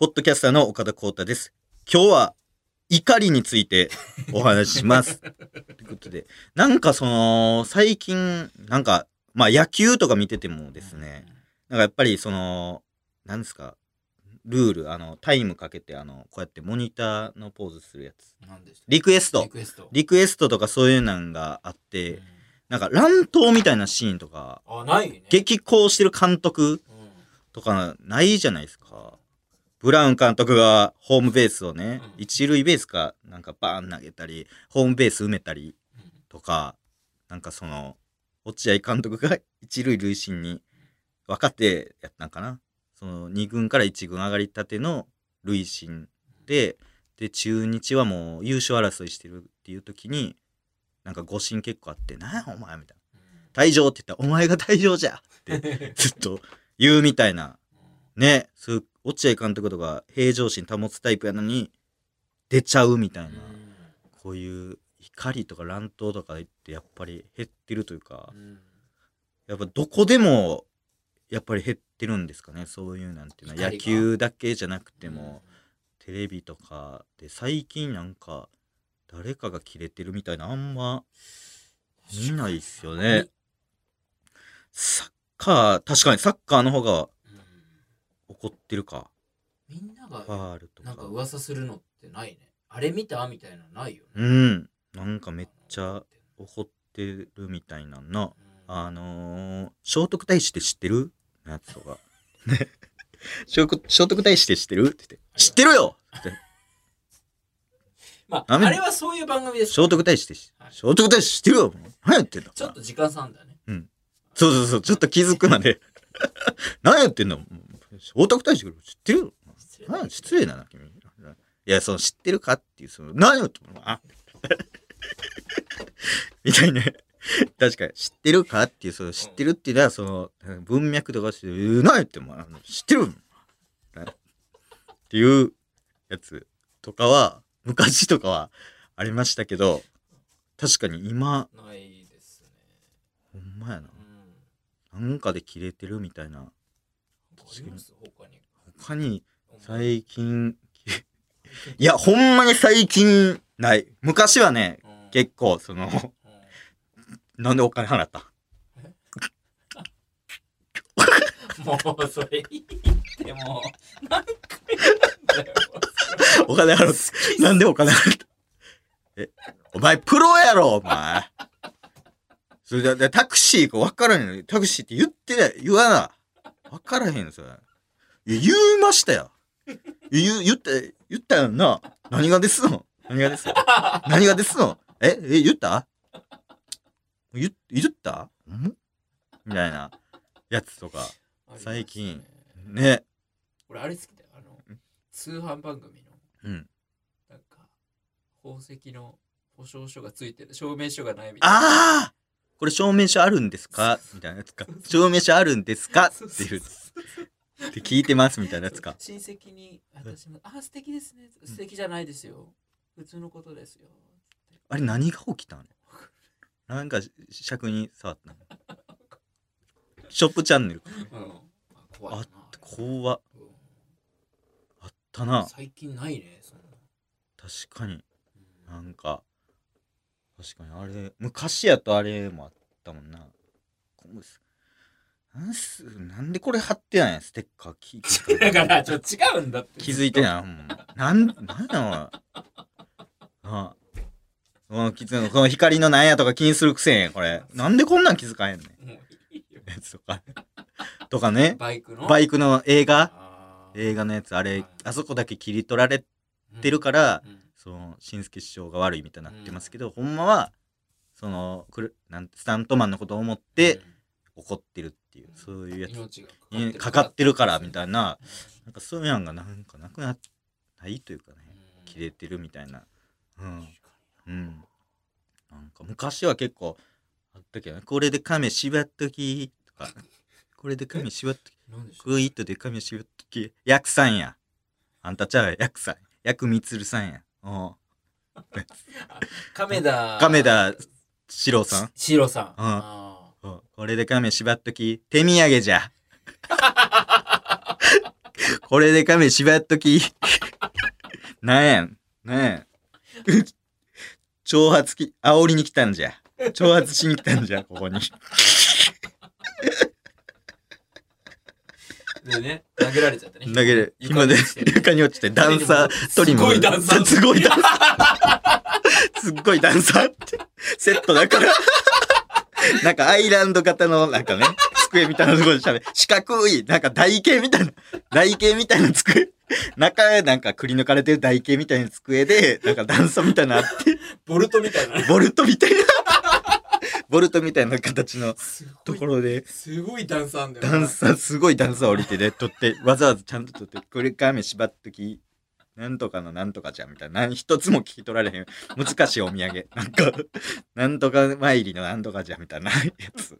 ポッドキャスターの岡田光太です。今日は怒りについて お話しします。ということで、なんかその、最近、なんか、まあ野球とか見ててもですね、なんかやっぱりその、なんですか、ルール、あの、タイムかけて、あの、こうやってモニターのポーズするやつ。何でした？リクエストリ。クエスト。リクエストとかそういうのがあって、なんか乱闘みたいなシーンとか、あ、ないね。激高してる監督うんとかないじゃないですか。ブラウン監督がホームベースをね、うん一塁ベースかなんかバーン投げたり、ホームベース埋めたりうんとか、なんかその、落合監督が一塁塁審に分かってやったんかな。その2軍から1軍上がりたての塁審で、で、中日はもう優勝争いしてるっていう時に、なんか誤審結構あって、なんやお前みたいな。退場って言ったら、お前が退場じゃってずっと言うみたいな。ね、そういう落合監督とか平常心保つタイプやのに出ちゃうみたいな、こういう怒りとか乱闘とかってやっぱり減ってるというか、やっぱどこでもやっぱり減ってるんですかねそういうなんていうのは野球だけじゃなくても、テレビとかで最近なんか誰かが切れてるみたいなあんま見ないっすよね。サッカー確かにサッカーの方が怒ってるかみんなフがァールとか。なんか噂するのってないね。あれ見たみたいなのないよね。うん。なんかめっちゃ怒ってるみたいなんな。あのー、聖徳太子って知ってる？やつとか。ね。聖徳太子って知ってる？って言って。知ってるよ！って。まあ、あれはそういう番組です。聖徳太子って知はい。聖徳太子知ってるよ！何やってんの？ちょっと時間差んだね。そうそうそう、ちょっと気づくまで。何やってんの？聖徳太子知ってるよ失礼だな、君。いや、その知ってるかっていう、その、何をってあ みたいな。確かに、知ってるかっていう、その知ってるっていうのは、その、文脈とかして、えー何やってんのあの知ってるっていうやつとかは、昔とかはありましたけど、確かに今、ないですね。ほんまやなう。ん。なんかで切れてるみたいな。あります他に。他に、最近、いや、ほんまに最近ない。昔はね、うん結構、その、うんなんでお金払った？もうそれいいってもう何回なんだよお金払った。なんでお金払った？え、お前プロやろ、お前。それで、でタクシーか分からへんのに、タクシーって言ってない、言わな。分からへんの、それ。いや、言いましたよ。言う、言った、言ったよな。何がですの？何がです？の何がですの？え、え、言った？言、言った？ん？みたいなやつとか。最近。ね。俺あれ好きだよ。あの通販番組の。うん。なんか宝石の保証書がついてる。証明書がないみたいな。ああこれ証明書あるんですか？みたいなやつか。証明書あるんですか？っていう。って聞いてますみたいなやつか。親戚に私もあ素敵ですね素敵じゃないですよ普通のことですよあれ何が起きたの？なんか尺に触ったの？ショップチャンネル。うんあ怖いな怖っうんあったな。最近ないねそんな確かに。うんなんか、確かにあれ、昔やとあれもあったもんな。なんすなんでこれ貼ってないんステッカー気だからちょっと違うんだって気づいてないもん。なん、なんやろああ。このきつこの光のなんやとか気にするくせんやこれ。なんでこんなん気づかへんねん。やつとか。とかね。バイクの？バイクの映画？映画のやつ、あれはい、あそこだけ切り取られてるから、うんその、しんすけ師匠が悪いみたいになってますけど、ほんまは、その、くるなんスタントマンのことを思って怒ってるっていう、そういうやつ。かかってるからみたいな、うなんかそういうのがなんかなくなないというかね、ん切れてるみたいな。うん。うん。なんか昔は結構あったけどね、これで亀縛っときとか、これで亀縛っとき、になんでしょうグイッとで亀縛っとき、ヤクさんや。あんたちゃうや、ヤクさん。ヤクミツルさんや。お亀田亀田四郎さん。シロさんああおこれで亀縛っとき、手土産じゃ。これで髪縛っとき。なんやん。なんやん。挑発き、煽りに来たんじゃ。挑発しに来たんじゃ、ここに。でね、投げられちゃったね。だけで、床今でに落ちて床に落ちて、ダンサー、トリム。すごいダンサーすごいダンサー。すっごいダンサーって。セットだから。なんかアイランド型の、なんかね、机みたいなところで喋る。四角い、なんか台形みたいな、台形みたいな机。中へなんかくり抜かれてる台形みたいな机で、なんか段差みたいなのあって、ボルトみたいなね。ボルトみたいな、ボルトみたいな形のところで、すごいダンサーなんだよな。段差、すごい段差降りてで、取って、わざわざちゃんと取って、これから縛っとき、なんとかのなんとかじゃんみたいな。何一つも聞き取られへん。難しいお土産。なんか、なんとか参りのなんとかじゃんみたいなやつ。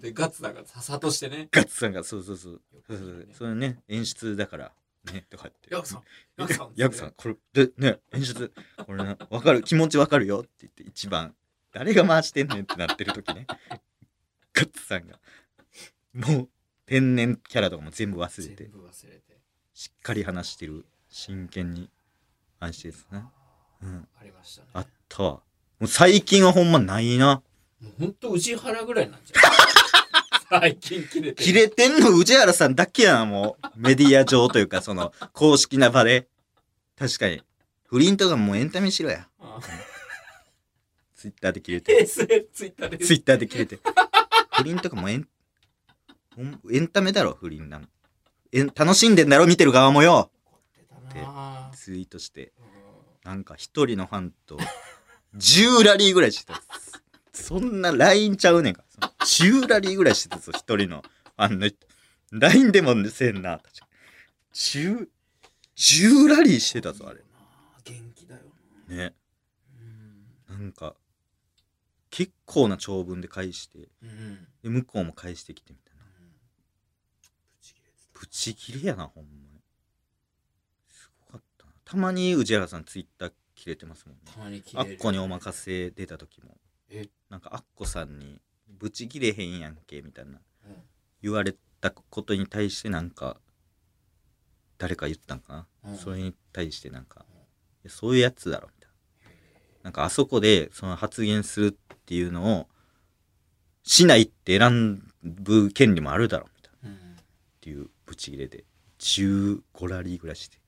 でガッツだからささとしてね。ガッツさんが、そうそうそう。そうそうそうそれね、演出だから、ね、とかって。ヤクさん。ヤクさん。ヤクさん、これ、で、ね、演出、これな、わかる、気持ちわかるよって言って、一番、誰が回してんねんってなってる時ね。ガッツさんが、もう、天然キャラとかも全部忘れ全て、部忘れて。しっかり話してる、真剣に話してるですね。うん、ありましたね。あったわ。もう最近はほんまないな。もうほんと宇治原ぐらいなんじゃん。最近切れてる。切れてんの宇治原さんだけやな、もう。メディア上というか、その、公式な場で。確かに。不倫とかもうエンタメしろや。あツイッターで切れて。ツイッターで。ツイッターで切れて。不倫とかもエン、エンタメだろ、不倫なの。えん楽しんでんだろ、見てる側もよ。怒ってツイートして。うんなんか一人のファンと、10ラリーぐらいしてた。そんな LINE ちゃうねんから。10ラリーぐらいしてたぞ、一人のファンの人。LINE でもせんな、確か10、10ラリーしてたぞ、あれ。元気だよね。な。なんか、結構な長文で返して、うん。うん。で向こうも返してきてみたいな。ぶち切れてブチギレやな、ほんまに。すごかったな。たまに宇治原さんツイッター切れてますもんね。たまに切れるあっこにお任せ出た時も。え？なんかあっこさんに、ブチギレへんやんけ、みたいなうん言われたことに対してなんか、誰か言ったんかな？うんそれに対してなんか、そういうやつだろ、みたいな。なんかあそこでその発言するっていうのを、しないって選ぶ権利もあるだろ、みたいな。うんっていうブチギレで15ラリーぐらいして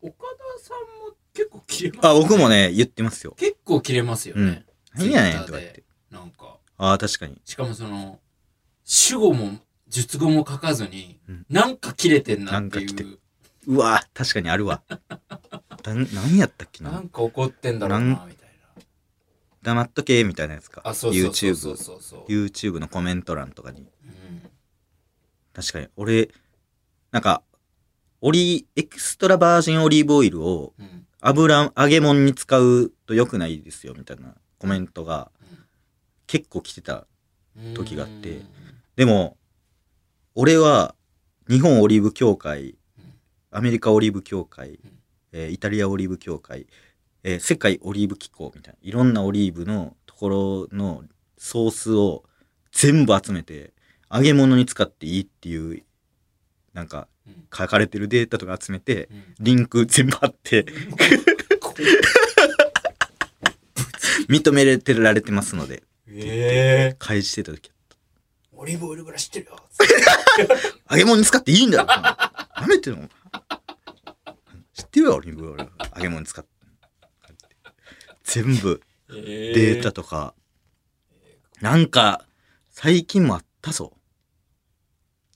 岡田さんも結構切れますあ僕もね言ってますよ結構切れますよね。何やねんとか言ってでなんか。ああ確かにしかもその、主語も述語も書かずに、うんなんか切れてんなっていう。うわ確かにあるわ だ何やったっけななんか怒ってんだろうなな、みたいな。黙っとけみたいなやつかあ、そうそうそうそう。YouTube そうそう。YouTube のコメント欄とかに。うん確かに。俺なんかオリエクストラバージンオリーブオイルをうん油揚げ物に使うと良くないですよみたいなコメントが結構来てたうん時があって。でも、俺は、日本オリーブ協会、アメリカオリーブ協会、えーイタリアオリーブ協会、えー世界オリーブ機構みたいな、いろんなオリーブのところのソースを全部集めて、揚げ物に使っていいっていう、なんか、うん書かれてるデータとか集めて、うんリンク全部貼って、こ認めてられてますので、ええ返してた時。オリーブオイルぐらい知ってるよ。揚げ物に使っていいんだよ。やめてよ。知ってるよ、オリーブオイル。揚げ物に使って。全部デデータとか、なんか、最近もあったぞ。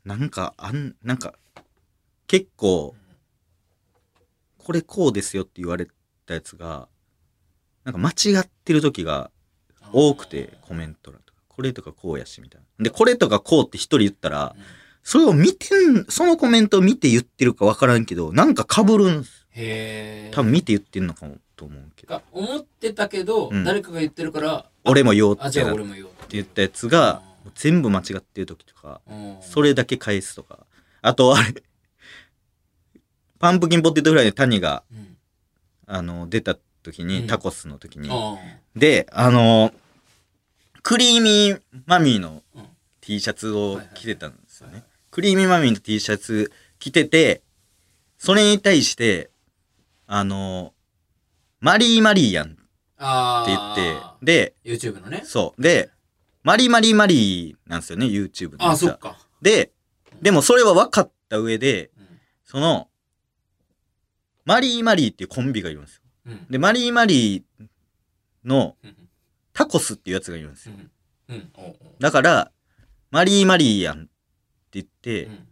なんか、あん、なんか、結構、これこうですよって言われたやつが、なんか間違ってる時が多くて、コメント欄とか。これとかこうやし、みたいな。で、これとかこうって一人言ったら、それを見てん、そのコメントを見て言ってるかわからんけど、なんか被るんす。へえ。多分見て言ってんのかもと思うけど。か思ってたけど、うん誰かが言ってるから、俺も言おうあ、ってなってじゃあ俺も言おう。言ったやつが、全部間違ってる時とか、うんそれだけ返すとか。あと、あれ、パンプキンポテトフライで谷が、うん。あの、出た時に、うんタコスの時に。あで、あの、クリーミーマミーのうん T シャツを着てたんですよね。クリーミーマミーの T シャツ来てて、それに対して、あの、マリーマリーやんってあ言ってあ、で、YouTube のね。そう。で、マリマリマリーなんですよね、YouTube の。ああ、そっ。か。で、でもそれは分かった上で、うんその、マリーマリーっていうコンビがいるんですよ。うん。で、マリーマリーのうん。タコスっていうやつがいるんですよ。うん。うん。おうおうだから、マリーマリーやんって言って、いうん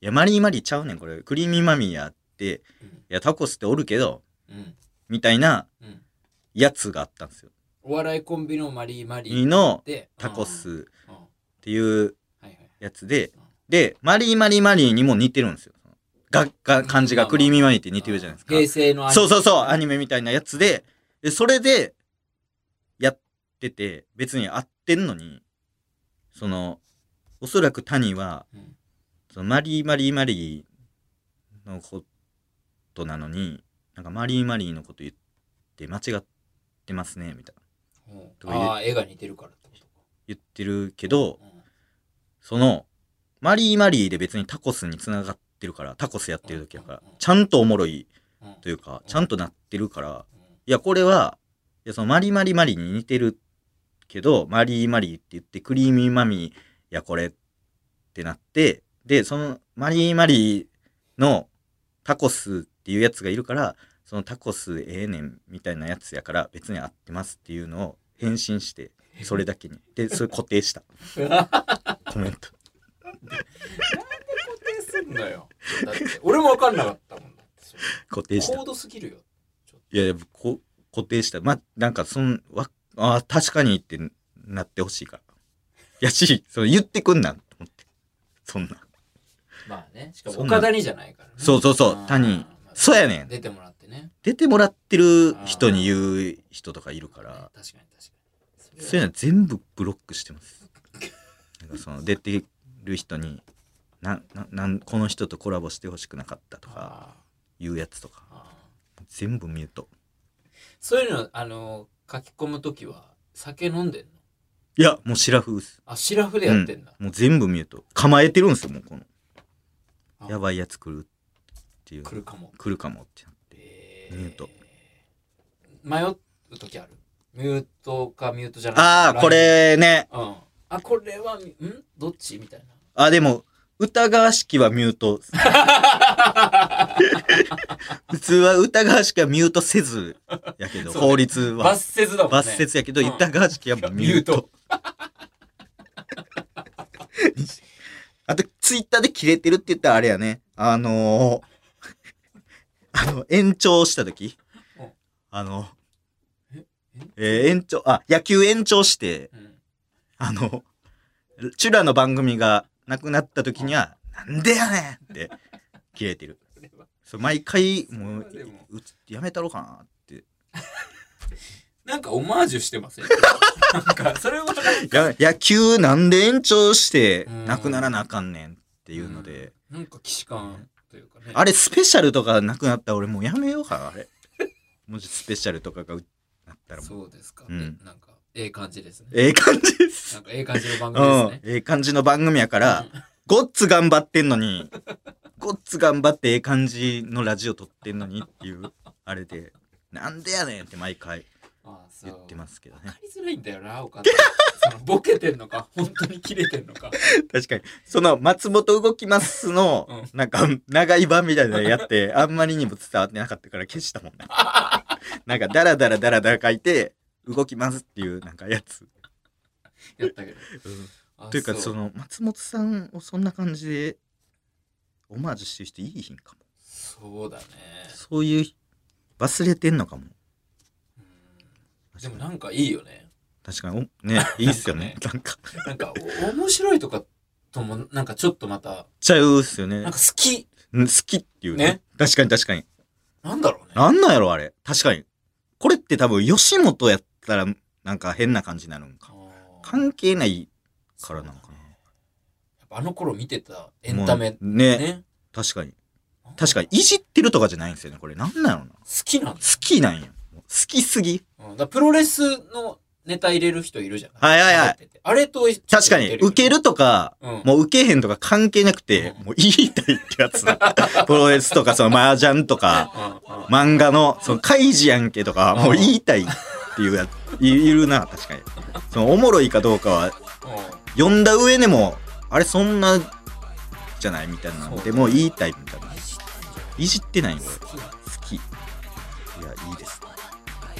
や、マリーマリーちゃうねん、これ。クリーミーマミーやって、うんいや、タコスっておるけど、うん。みたいなうん。やつがあったんですよ。お笑いコンビのマリーマリーので、タコうん。スっうんていうはいはい。やつでうん、で、マリーマリーマリーにも似てるんですよ。が、が、漢字がクリーミーマミーって似てるじゃないですか。平成のアニメそうそうそう、アニメみたいなやつで、で、それで、やってて、別に合ってんのに、その、おそらく谷は、うんそのマリーマリーマリーのことなのに、なんかマリーマリーのこと言って間違ってますね、みたいな。うん。ああ、絵が似てるからってことか。言ってるけど、うんその、マリーマリーで別にタコスに繋がってるから、タコスやってる時やからうんうんうん、ちゃんとおもろいうんというか、ちゃんとなってるから、うん。いや、これは、いや、そのマリマリマリに似てるけど、マリーマリーって言って、クリーミーマミー、いや、これってなって、で、そのマリーマリーのタコスっていうやつがいるから、そのタコスええねんみたいなやつやから、別に合ってますっていうのを返信して、それだけに。で、それ固定した。コメント。固定すんのよ。だって、俺も分かんなかったもんだってそれ。固定した高。度すぎるよ。いやいや、こ固定した。ま、なんか、そん、わ、あー確かにってなってほしいから。やし、それ言ってくんなと思って。そんな。まあね。しかも岡田にじゃないからね。そうそうそう谷まあそうやねん出てもらってね。出てもらってる人に言う人とかいるから、確かに確かに。そういうのは全部ブロックしてます。なんかその、出てる人に、な、な、なん、この人とコラボしてほしくなかったとか、あいうやつとか、全部ミュート。そういうの、あの、書き込むときは、酒飲んでんの？いや、もうシラフです。あ、シラフでやってんだ。もう全部ミュート。構えてるんですよ、もうこの。あやばいやつ来るっていう。来るかも。来るかもってなって。えミュート迷う時ある？ミュートかミュートじゃないああ、これね。うんあこれはん？どっち？みたいなあ、でも、歌川式はミュート。普通は歌川式はミュートせずやけど、そうね法律は罰。せずだもんね罰せやけど、うん歌川式はもうミュート。あと、ツイッターで切れてるって言ったらあれやね。あのーあの、延長した時。うん。あのえ、え？ー延長、あ、野球延長して、うん。あの、チュラの番組がなくなった時には、なんでやねんって切れてる。そう毎回、もううつやめたろうかなって。なんかオマージュしてません？なんかそれはや野球なんで延長してうん。なくならなあかんねんっていうので、なんか既視感というかね。あれスペシャルとかなくなったら俺もうやめようかな、あれ。もしスペシャルとかがなったら。そうですか、うん。なんかええ感じですね。ええ感じです。なん。かええ感じの番う組ですね、ん。ええ感じの番組やから、ごっつ頑張ってんのに、ごっつ頑張ってええ感じのラジオ撮ってんのにっていう、あれで、なんでやねんって毎回言ってますけどねわか。りづらいんだよな岡田 そのボケてんのか本当に切れてんのか確かに。その、松本動きますの、うんなんか、長い版みたいなのやって、あんまりにも伝わってなかったから消したもんね。なんか、ダラダラダラダラ書いて、動きますっていう、なんかやつ。やったけどあというか、うその、松本さんをそんな感じで、オマージュしてる人いいひんかも。そうだねそういう、忘れてんのかも。うんでもなんかいいよね確かに、おね、いいっすよね。ななんか、なんかお面白いとかともなんかちょっとまたちゃうっすよねなん。か好きうん好きっていうね。ね確かに確かに。なんだろうねなんなんやろ、あれ。確かに。これって多分、吉本やったら、なんか変な感じになるんか。関係ないからなのかな。やっぱあの頃見てたエンタメねね確かに。確かに、いじってるとかじゃないんですよね。これ、なんなんやろな。好好きなんだきなんや。好きすぎ。うんだプロレスのネタ入れる人いるじゃん。はいはいはいあれと確かに、受けるとか、うんもう受けへんとか関係なくて、うんもう言いたいってやつ。プロレスとか、その麻雀とか、漫画の、その、カイジやんけとか、うんもう言いたいっていうやつ、いいるな、確かに。その、おもろいかどうかは、読んだ上でも、あれそんな、じゃないみたいなそうでも言いたいみたいな。うんいじってないよ、俺。好きな好き。いや、いいですね。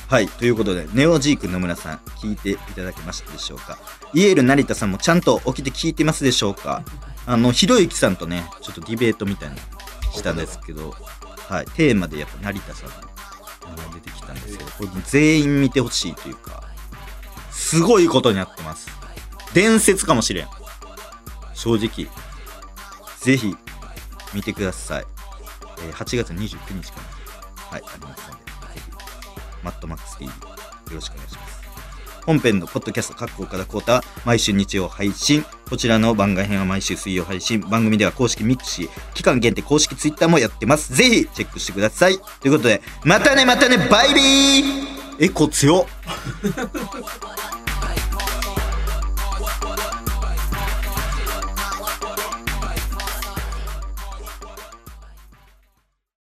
はい。ということで、ネオジーク野村さん、聞いていただけましたでしょうか？イエール成田さんもちゃんと起きて聞いてますでしょうか？あの、ひろゆきさんとね、ちょっとディベートみたいなのしたんですけど、はい。テーマでやっぱ成田さんが出てきたんですけど、これ全員見てほしいというか、すごいことになってます。伝説かもしれん。正直。ぜひ、見てください。えー8月29日から、はい、ありますので、マットマックス TV、よろしくお願いします。本編のポッドキャスト、各校からコータは毎週日曜配信。こちらの番外編は毎週水曜配信。番組では公式ミクシー、期間限定公式ツイッターもやってます。ぜひ、チェックしてください。ということで、またねまたねバイビーエコー強っ